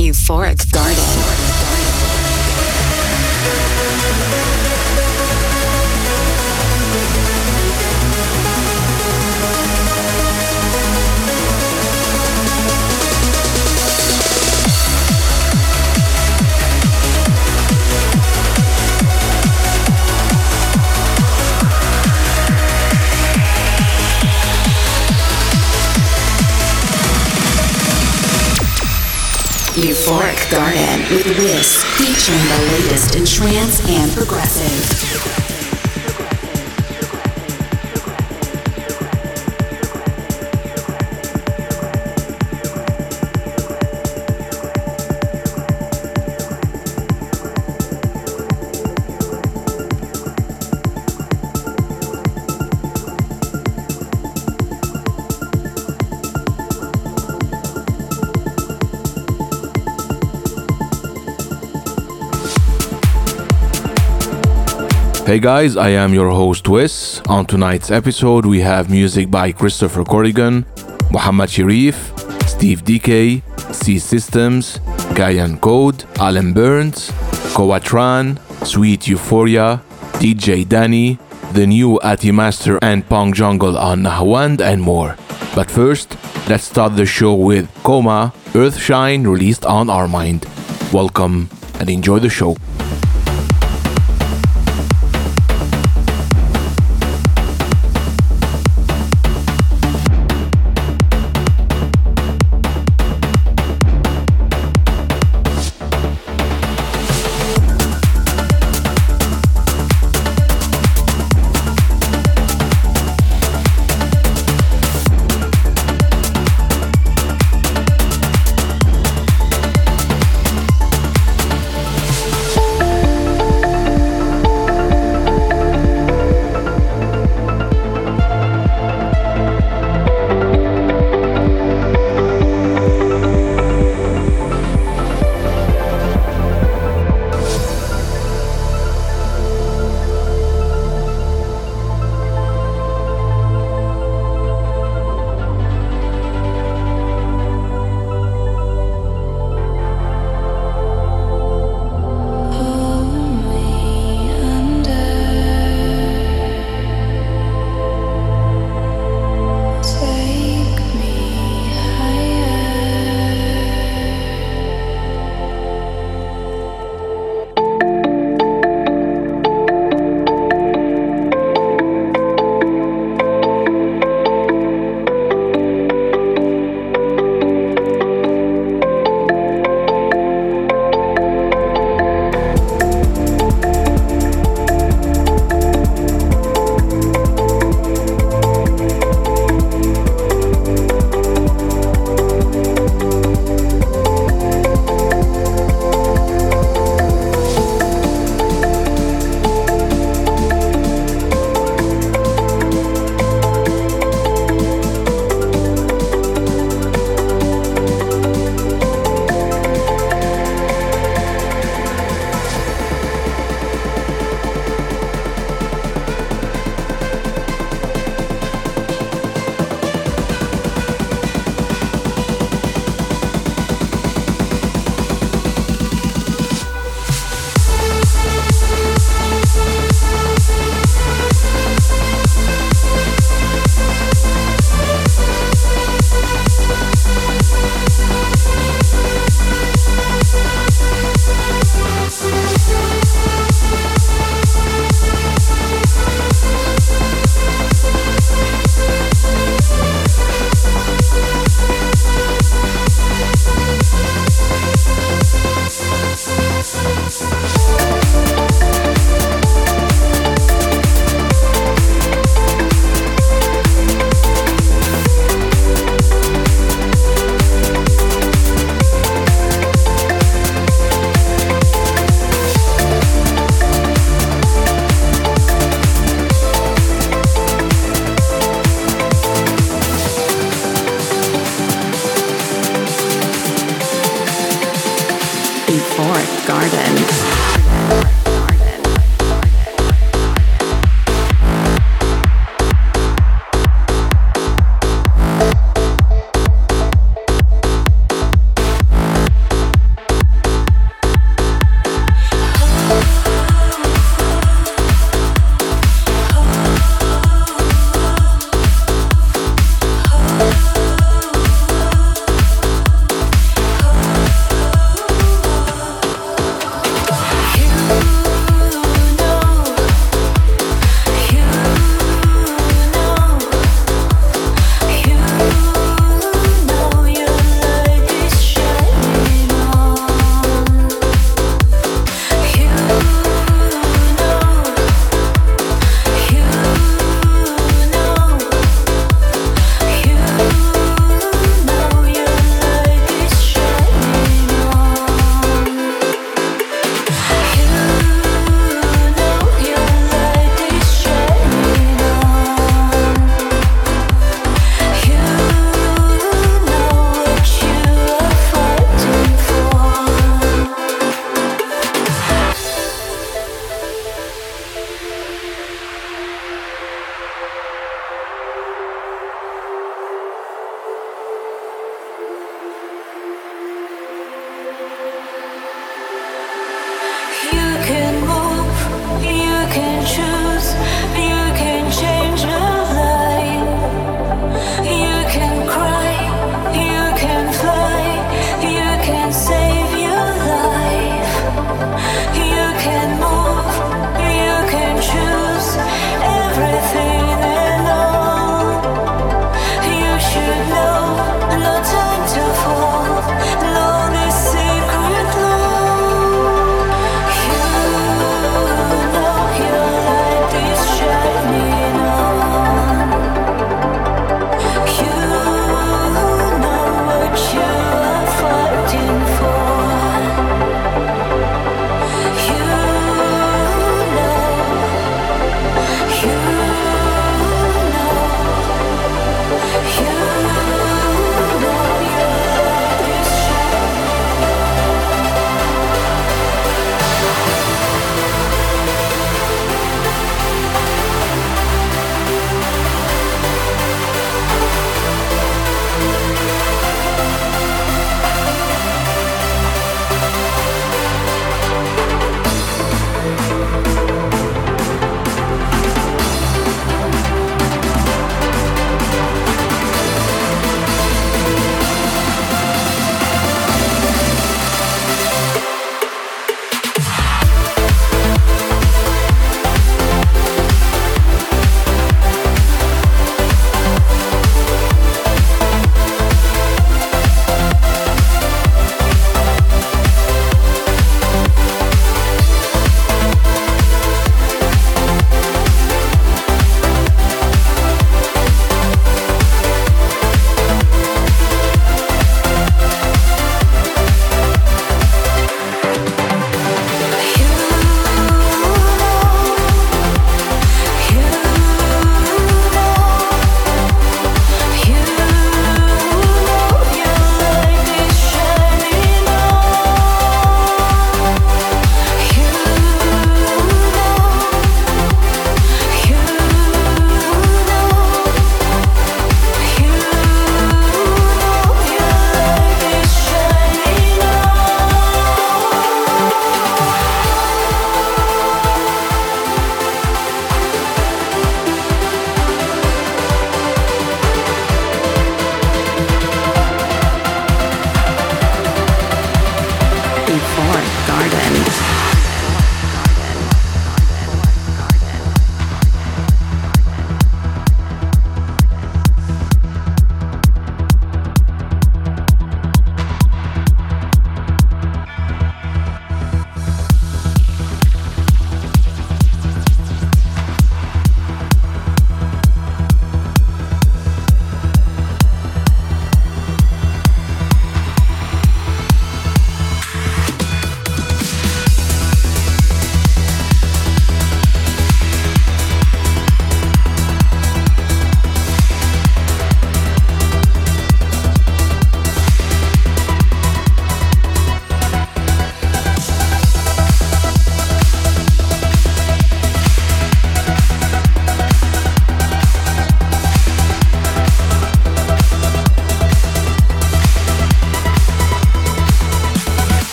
Euphoric Garden. Euphoric Garden with Wiz, featuring the latest in trance and progressive. Hey guys, I am your host Wes. On tonight's episode, we have music by Christopher Corrigan, Muhamed Sherief, Steve Dekay, C Systems, Kayan Code, Allan Berndtz, Coatran, Sweet Euphoria, DJ Dani, the new Atti Master and Punk Jungle on Nahwand, and more. But first, let's start the show with KhoMha, Earthshine released on Armind. Welcome and enjoy the show.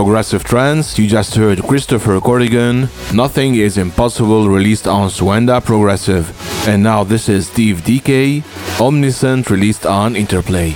Progressive trance, you just heard Christopher Corrigan, Nothing is Impossible released on Suanda Progressive. And now this is Steve Dekay, Omniscient released on Interplay.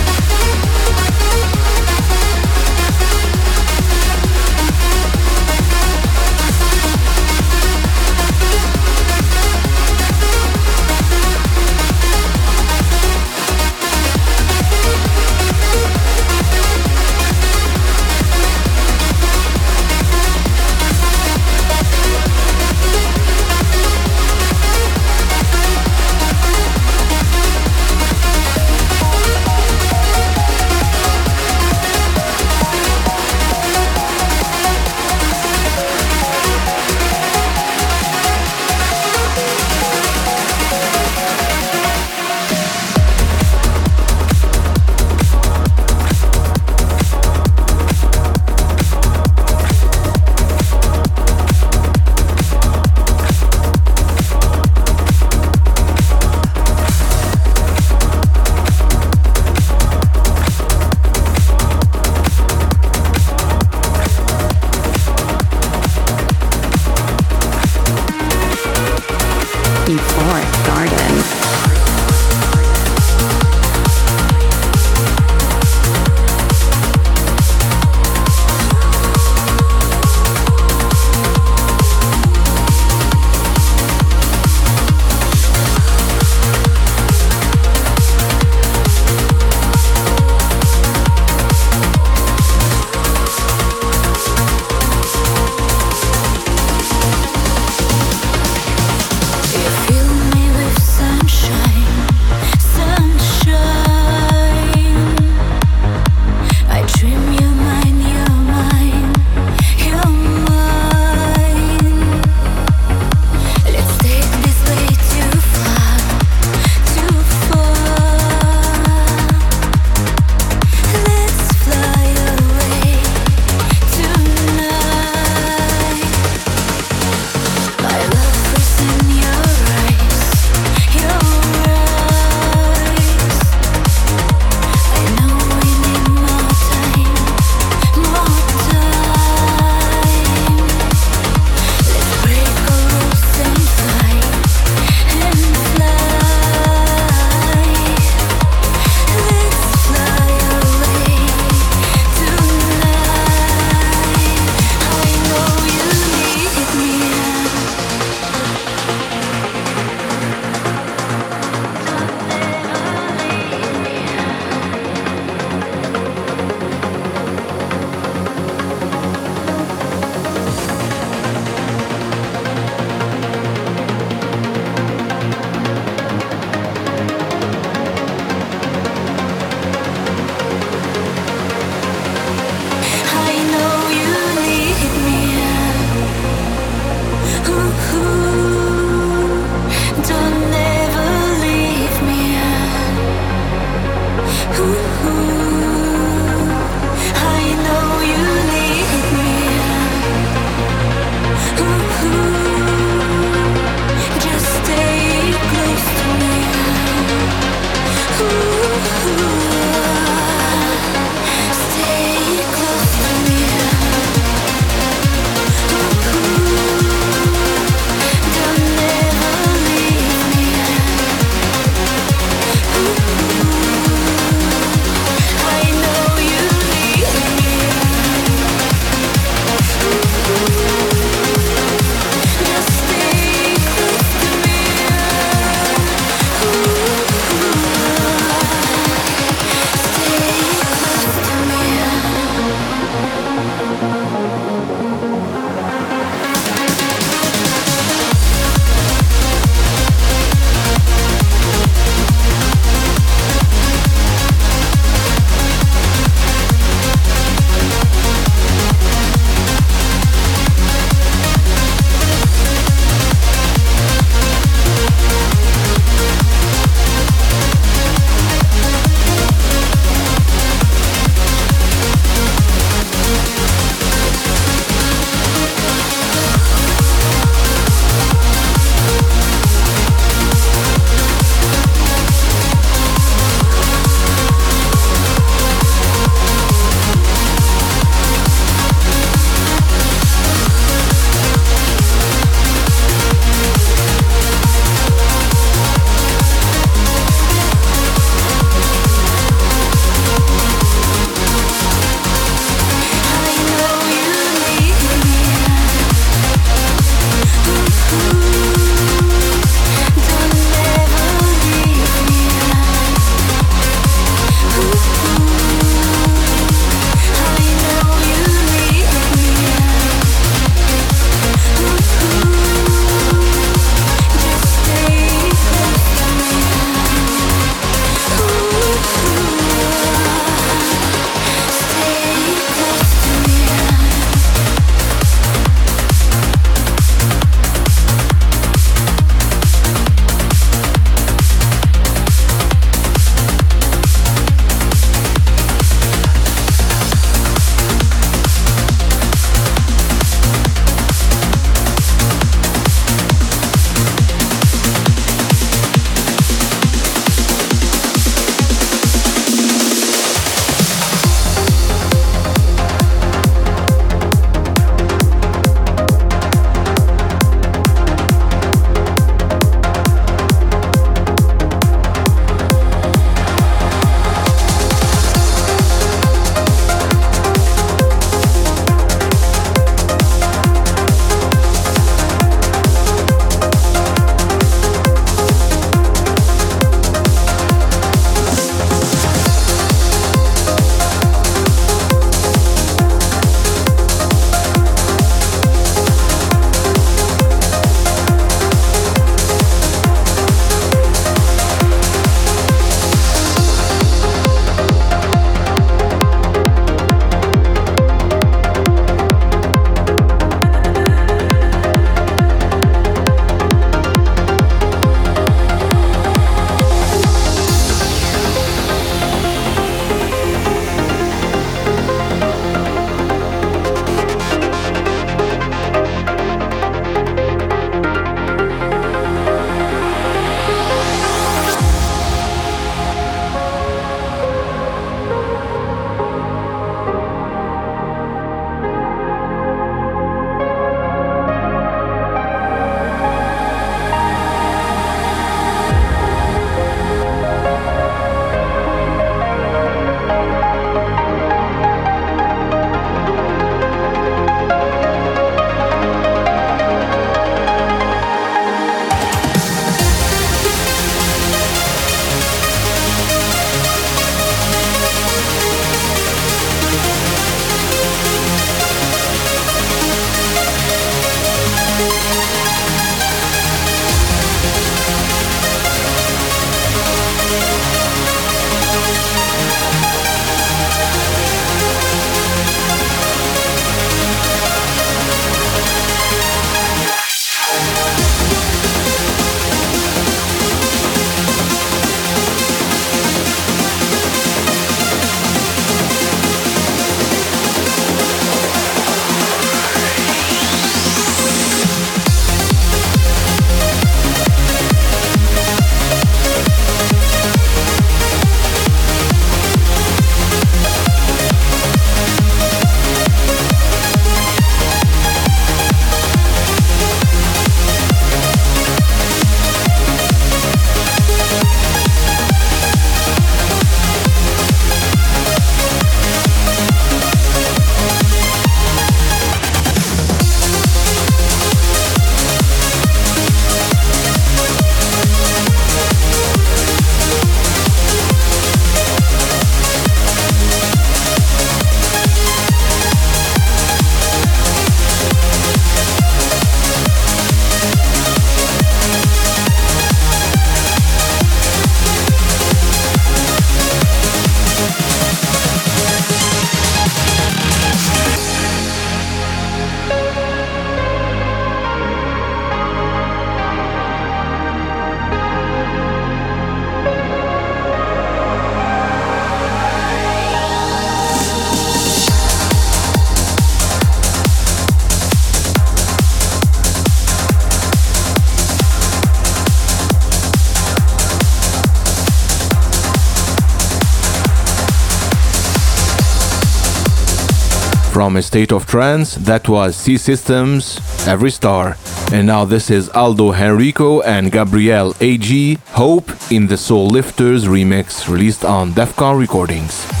From a state of trance, that was C Systems, Every Star. And now this is Aldo Henrycho and Gabrielle AG, Hope in the Soul Lifters remix released on Defcon Recordings.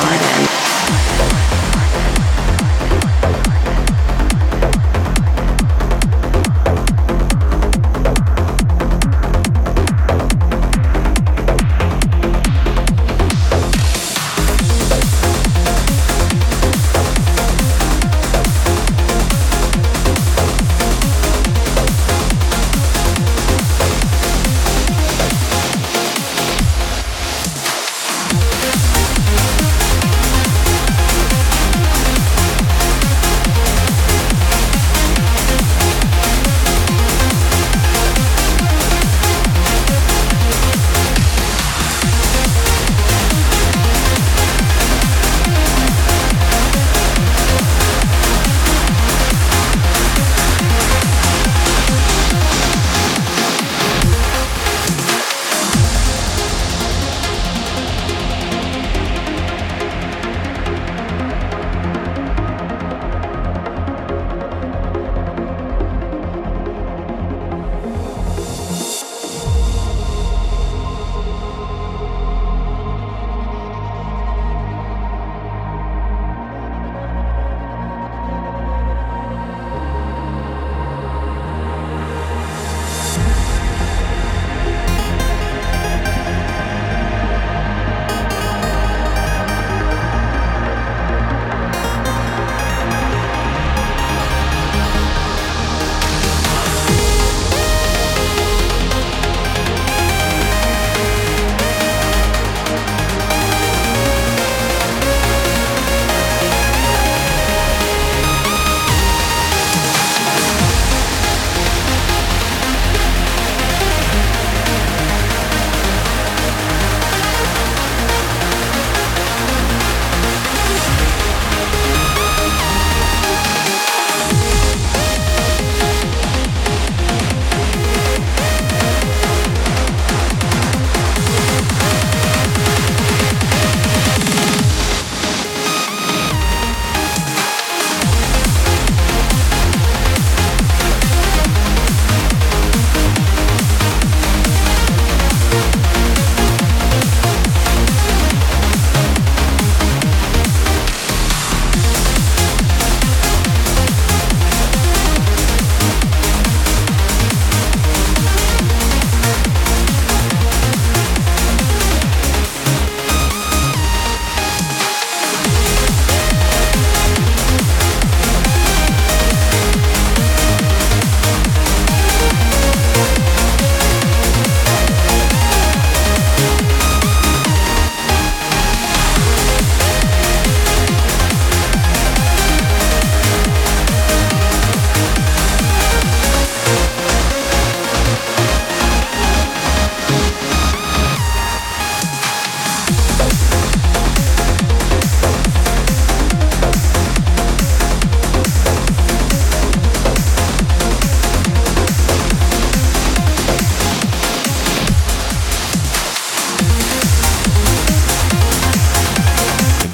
Garden.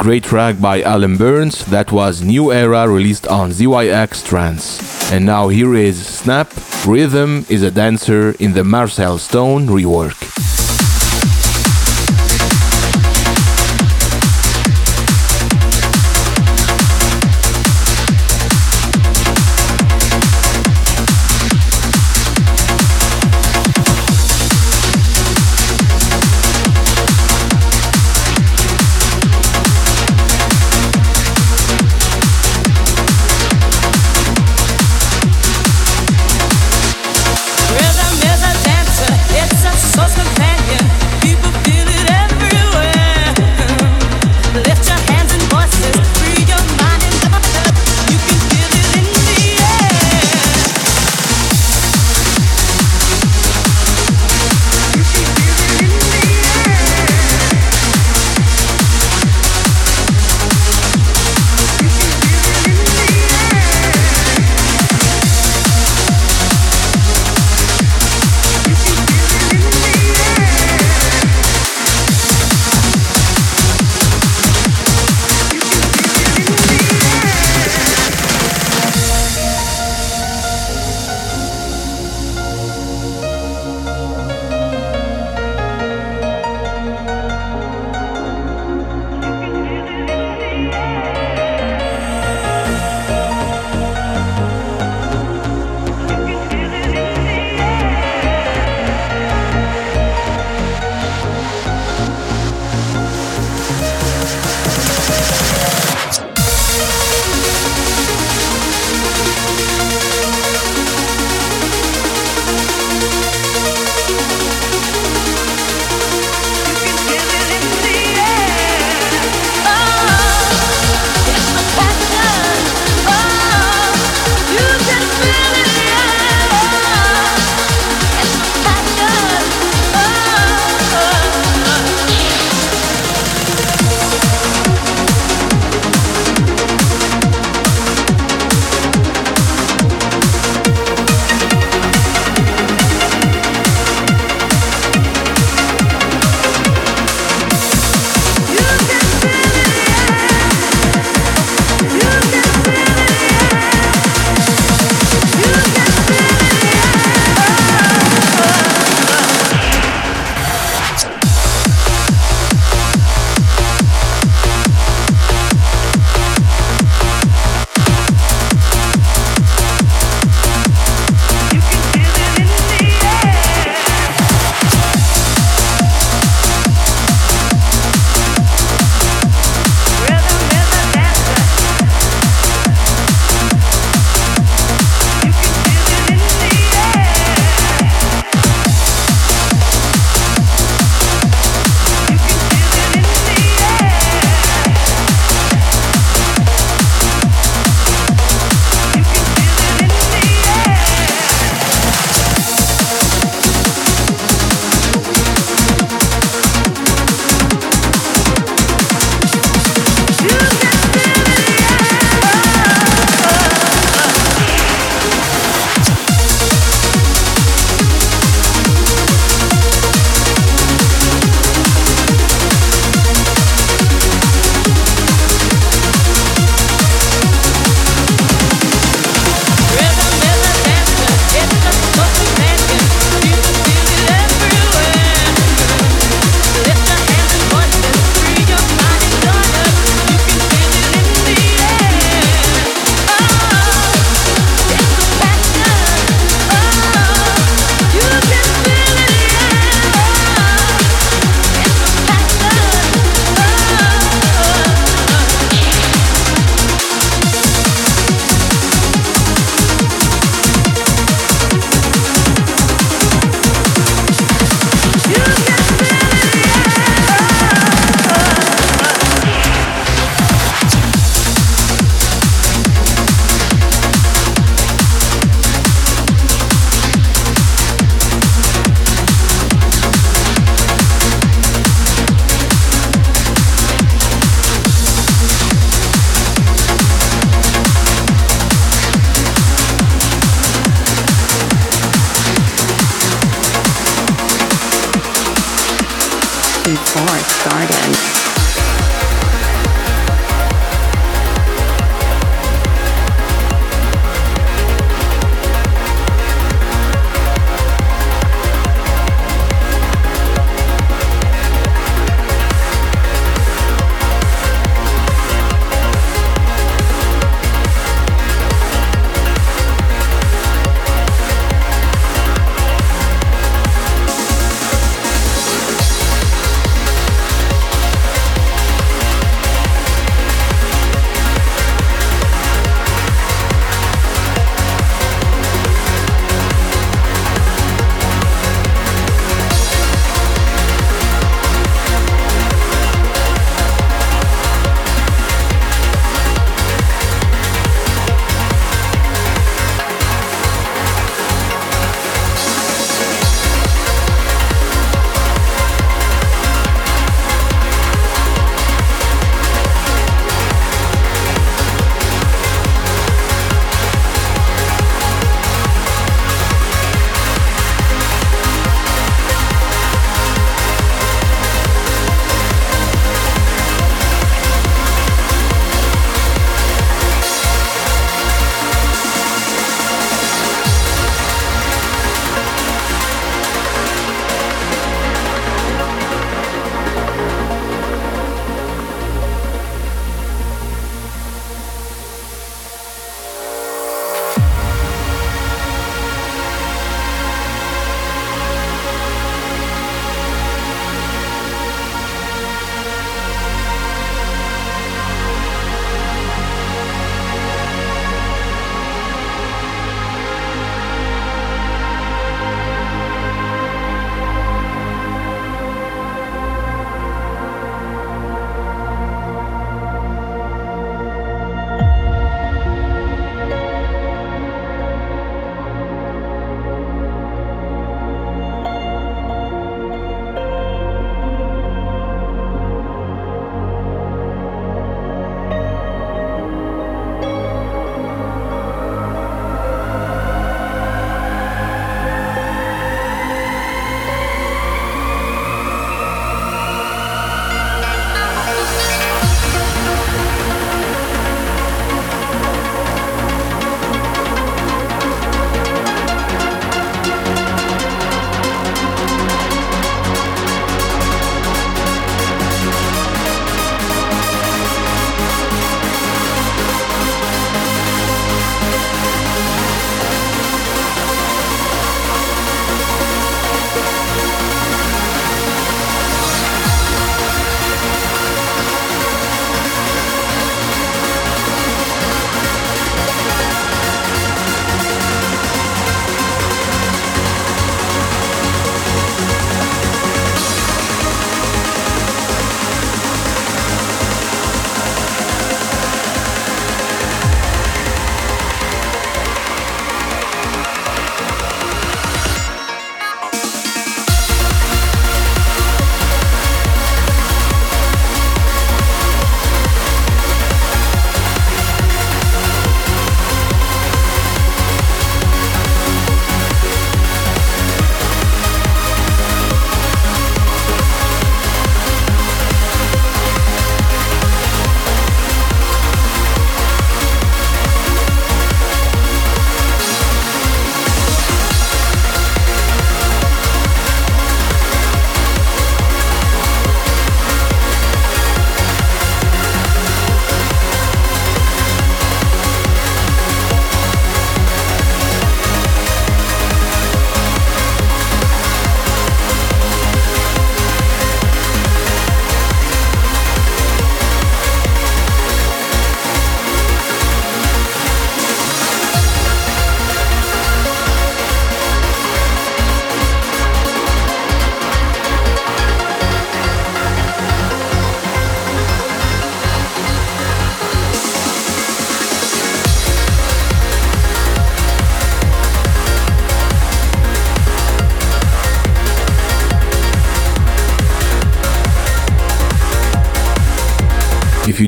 Great track by Allan Berndtz that was Nu Era released on ZYX Trance. And now here is Snap Rhythm is a dancer in the Marcell Stone rework.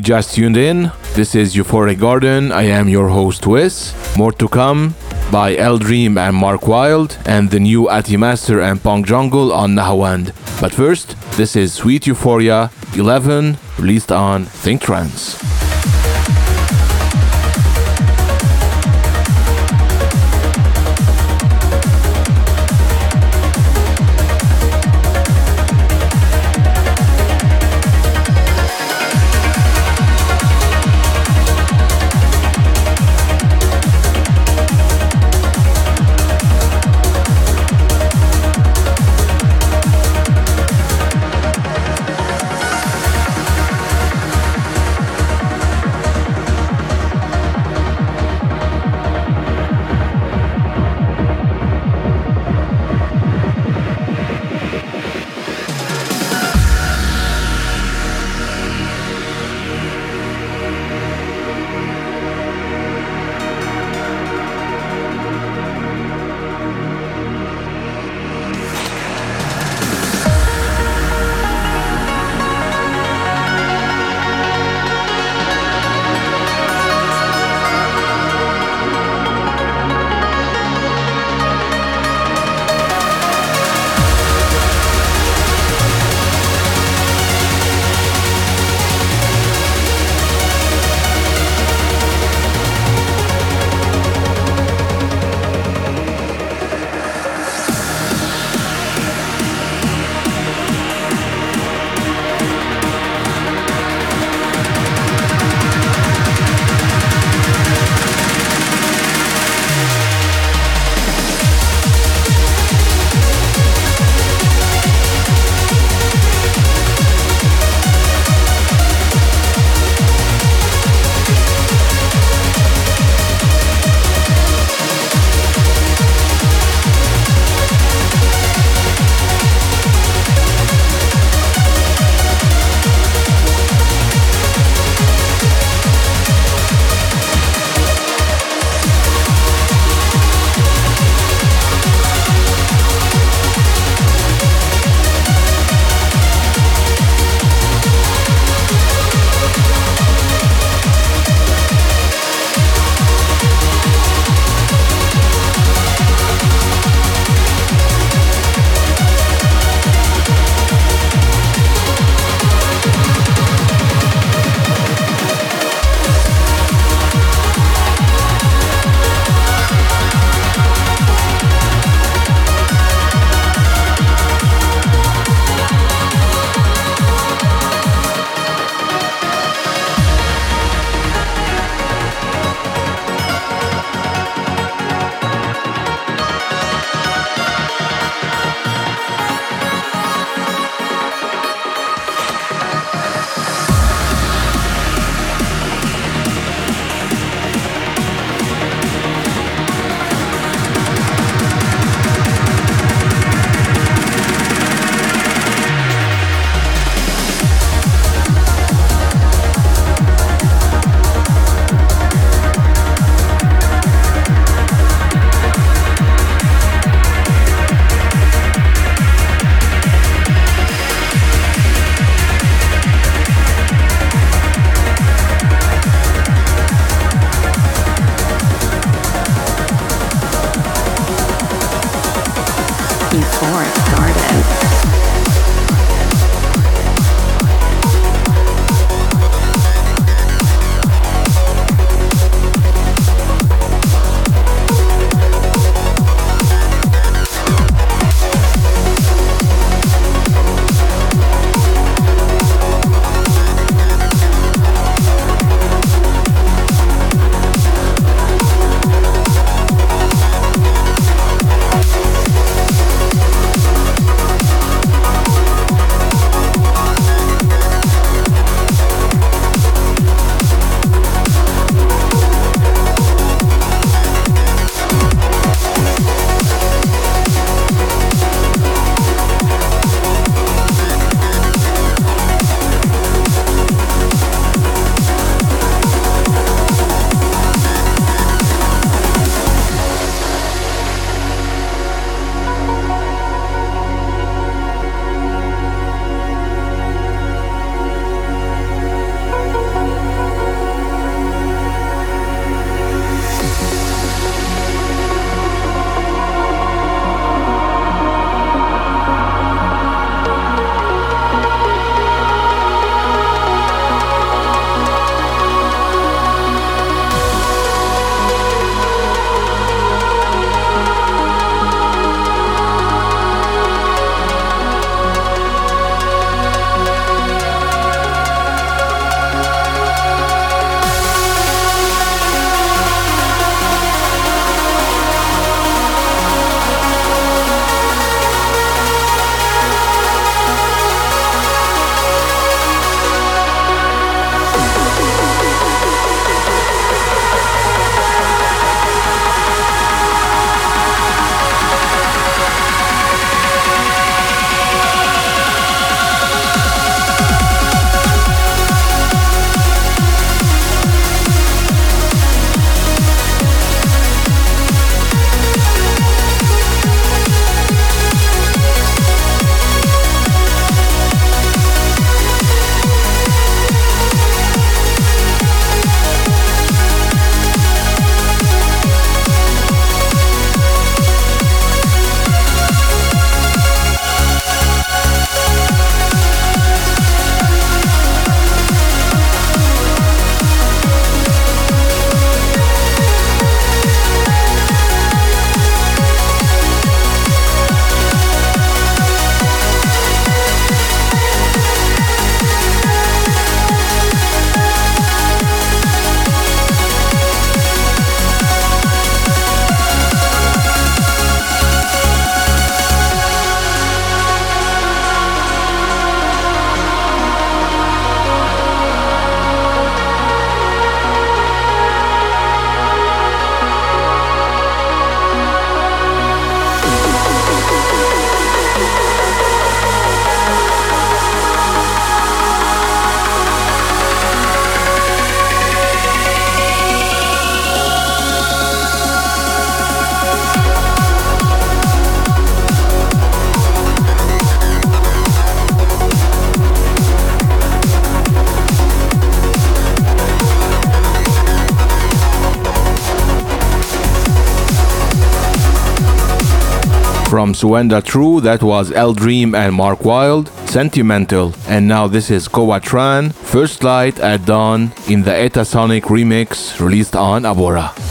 Just tuned in, this is Euphoric Garden. I am your host, Wes. More to come by Eldream and Mark Wild, and the new Atti Master and Punk Jungle on Nahawand. But first, This is Sweet Euphoria 11, released on Think Trance. From Suanda True, that was Eldream and Mark Wild, Sentimental, and now this is Khoa Tran, First Light at Dawn in the Etasonic remix released on Abora.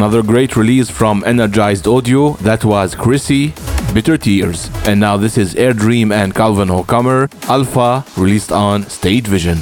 Another great release from Nrgized Audio, that was Crisy, Bitter Tears. And now this is Airdream and Calvin O'Commor, Alpha, released on State Vision.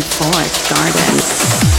Forest Gardens.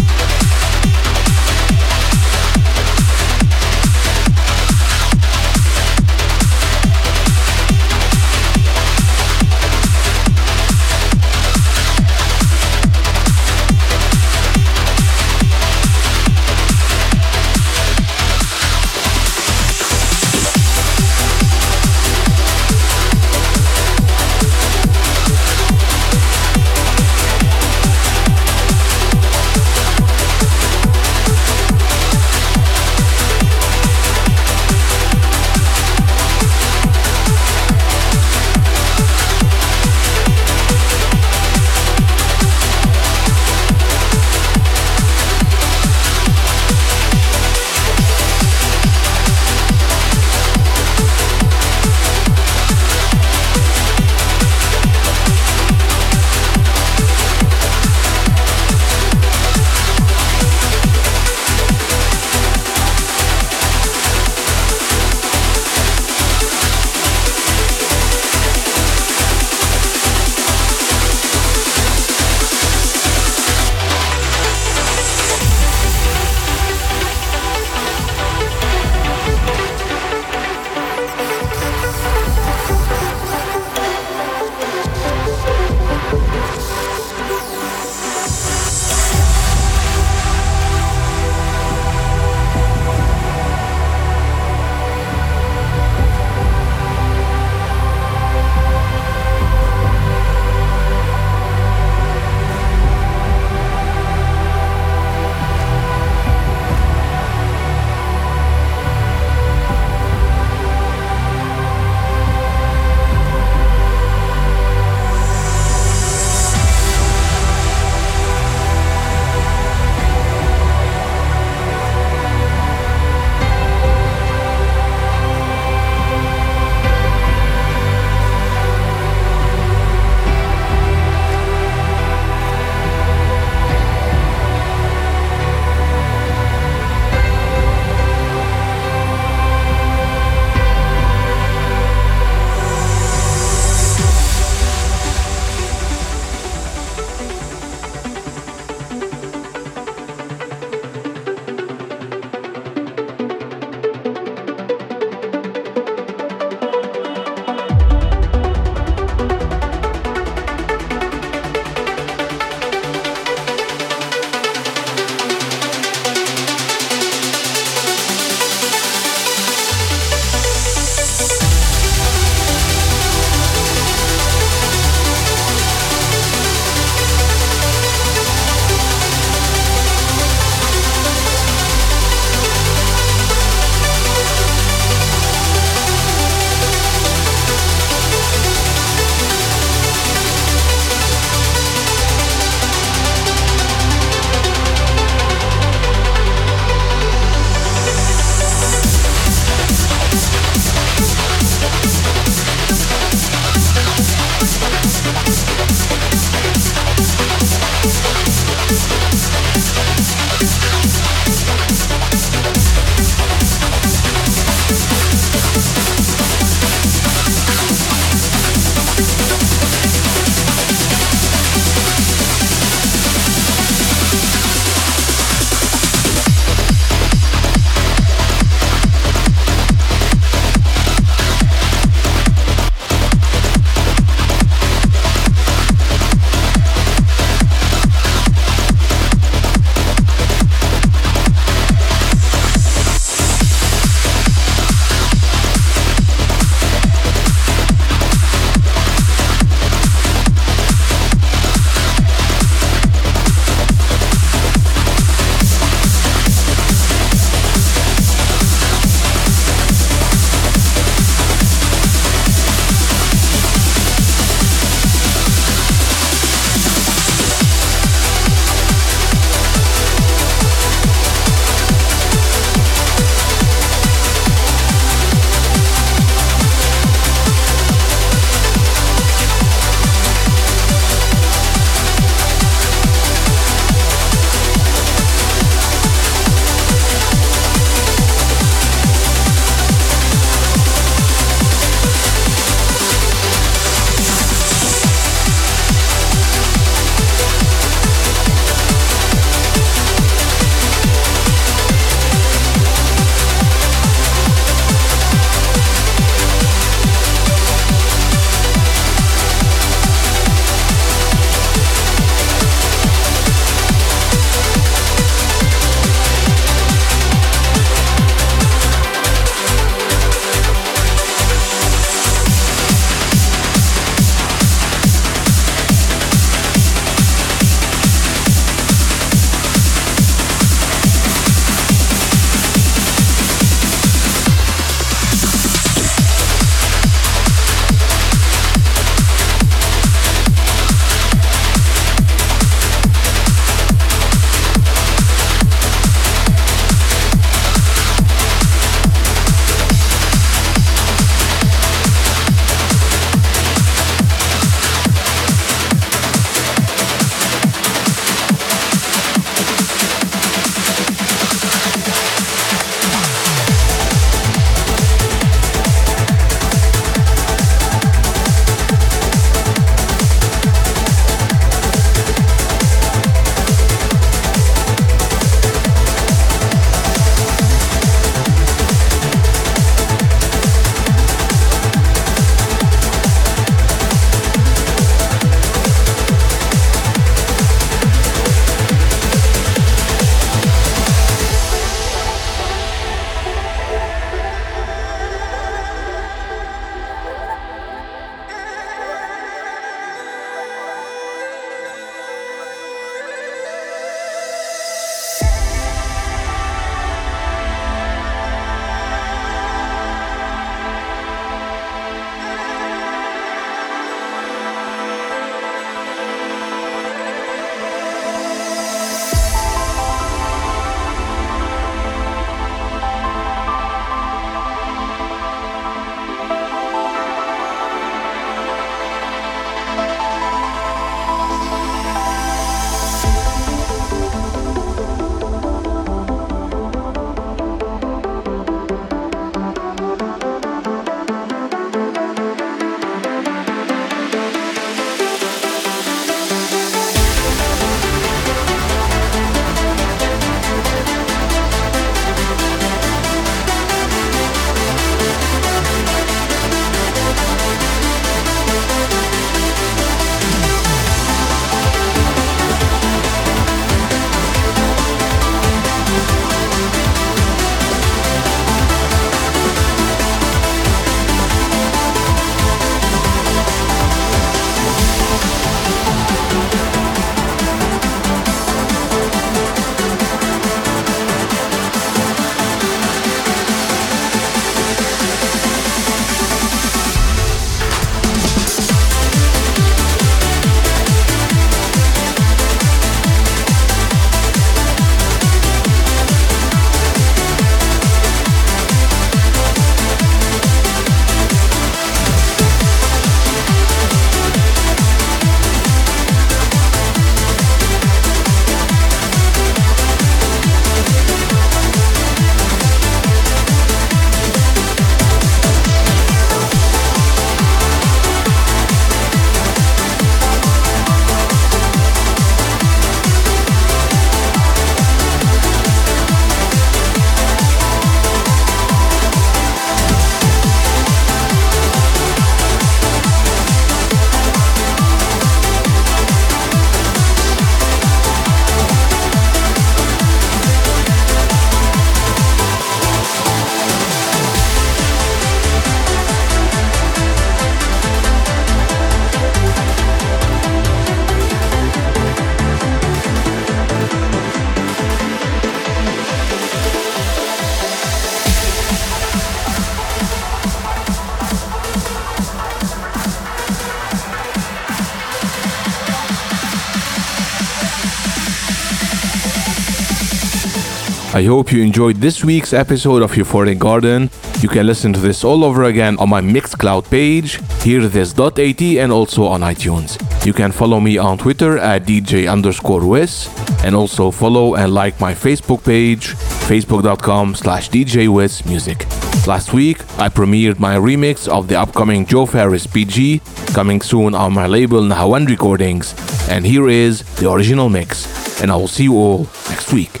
I hope you enjoyed this week's episode of Euphoric Garden. You can listen to this all over again on my Mixcloud page, hearthis.at, and also on iTunes. You can follow me on Twitter at DJ underscore Wiz, and also follow and like my Facebook page, facebook.com slash DJ Music. Last week, I premiered my remix of the upcoming Joe Farris PG, coming soon on my label Nahawan Recordings, and here is the original mix, and I will see you all next week.